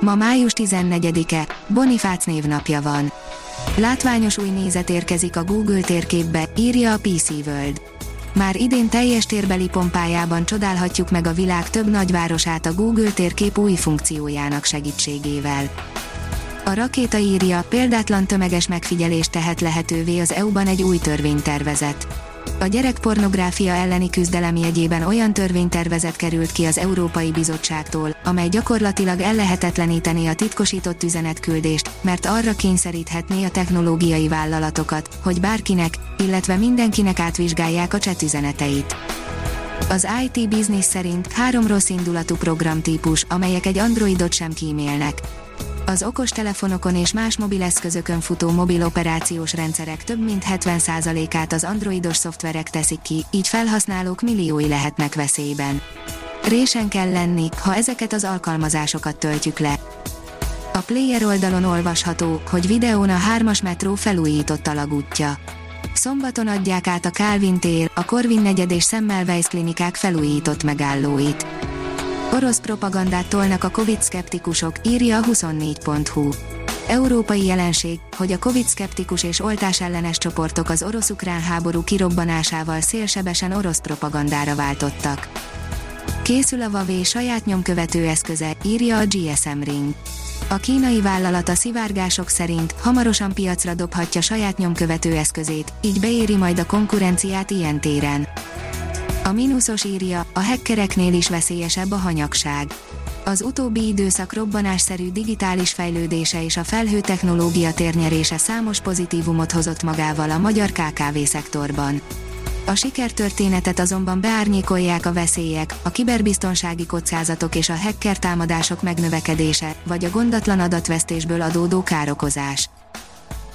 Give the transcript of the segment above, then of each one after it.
Ma május 14-e, Bonifác névnapja van. Látványos új nézet érkezik a Google térképbe, írja a PC World. Már idén teljes térbeli pompájában csodálhatjuk meg a világ több nagyvárosát a Google térkép új funkciójának segítségével. A rakéta írja, példátlan tömeges megfigyelést tehet lehetővé az EU-ban egy új törvénytervezet a gyerekpornográfia elleni küzdelem jegyében olyan törvénytervezet került ki az Európai Bizottságtól, amely gyakorlatilag ellehetetlenítené a titkosított üzenetküldést, mert arra kényszeríthetné a technológiai vállalatokat, hogy bárkinek, illetve mindenkinek átvizsgálják a chat üzeneteit. Az IT Business szerint három rossz indulatú programtípus, amelyek egy Androidot sem kímélnek az okostelefonokon és más mobileszközökön futó mobil operációs rendszerek több mint 70%-át az androidos szoftverek teszik ki, így felhasználók milliói lehetnek veszélyben. Résen kell lenni, ha ezeket az alkalmazásokat töltjük le. A player oldalon olvasható, hogy videón a 3-as metró felújított alagútja. Szombaton adják át a Calvin tér, a Corvin negyed és Semmelweis klinikák felújított megállóit. Orosz propagandát tolnak a Covid-szkeptikusok, írja a 24.hu. Európai jelenség, hogy a Covid-szkeptikus és oltásellenes csoportok az orosz-ukrán háború kirobbanásával szélsebesen orosz propagandára váltottak. Készül a Huawei saját nyomkövető eszköze, írja a GSM Ring. A kínai vállalat a szivárgások szerint hamarosan piacra dobhatja saját nyomkövető eszközét, így beéri majd a konkurenciát ilyen téren. A mínuszos írja, a hackereknél is veszélyesebb a hanyagság. Az utóbbi időszak robbanásszerű digitális fejlődése és a felhő technológia térnyerése számos pozitívumot hozott magával a magyar KKV szektorban. A sikertörténetet azonban beárnyékolják a veszélyek, a kiberbiztonsági kockázatok és a hacker támadások megnövekedése, vagy a gondatlan adatvesztésből adódó károkozás.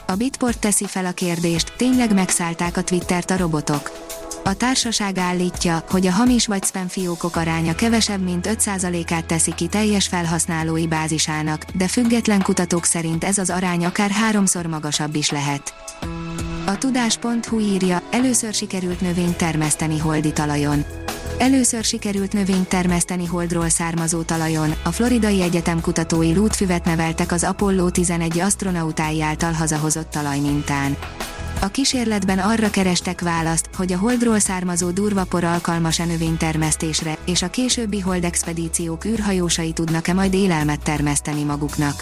A Bitport teszi fel a kérdést, tényleg megszállták a Twittert a robotok a társaság állítja, hogy a hamis vagy spam fiókok aránya kevesebb, mint 5%-át teszi ki teljes felhasználói bázisának, de független kutatók szerint ez az arány akár háromszor magasabb is lehet. A tudás.hu írja, először sikerült növényt termeszteni holdi talajon. Először sikerült növényt termeszteni holdról származó talajon, a Floridai Egyetem kutatói lútfüvet neveltek az Apollo 11 astronautái által hazahozott talajmintán. A kísérletben arra kerestek választ, hogy a holdról származó durvapor alkalmas-e növénytermesztésre, és a későbbi holdexpedíciók űrhajósai tudnak-e majd élelmet termeszteni maguknak.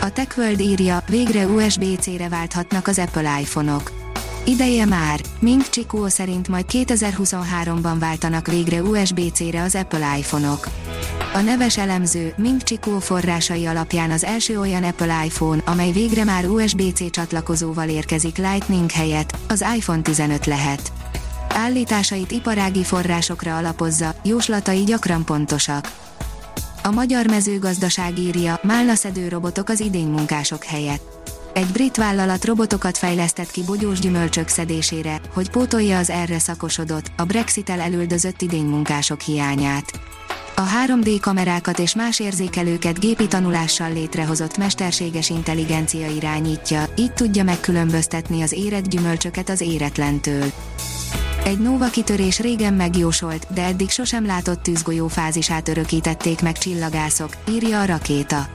A TechWorld írja, végre USB-C-re válthatnak az Apple iPhone-ok. Ideje már, Ming Chikuo szerint majd 2023-ban váltanak végre USB-C-re az Apple iPhone-ok. A neves elemző Ming Chico forrásai alapján az első olyan Apple iPhone, amely végre már USB-C csatlakozóval érkezik Lightning helyett, az iPhone 15 lehet. Állításait iparági forrásokra alapozza, jóslatai gyakran pontosak. A magyar mezőgazdaság írja, málnaszedő robotok az idény munkások helyett. Egy brit vállalat robotokat fejlesztett ki bogyós gyümölcsök szedésére, hogy pótolja az erre szakosodott, a Brexit-el elüldözött idénymunkások hiányát. A 3D kamerákat és más érzékelőket gépi tanulással létrehozott mesterséges intelligencia irányítja, így tudja megkülönböztetni az érett gyümölcsöket az éretlentől. Egy Nova kitörés régen megjósolt, de eddig sosem látott tűzgolyó fázisát örökítették meg csillagászok, írja a rakéta.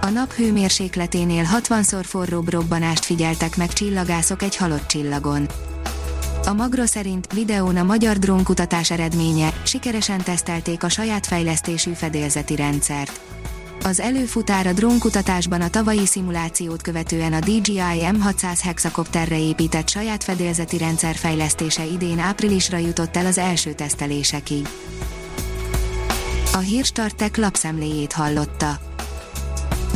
A nap hőmérsékleténél 60-szor forróbb robbanást figyeltek meg csillagászok egy halott csillagon. A Magro szerint videón a magyar drónkutatás eredménye, sikeresen tesztelték a saját fejlesztésű fedélzeti rendszert. Az előfutár a drónkutatásban a tavalyi szimulációt követően a DJI M600 hexakopterre épített saját fedélzeti rendszer fejlesztése idén áprilisra jutott el az első tesztelésekig. A Hírstartek lapszemléjét hallotta.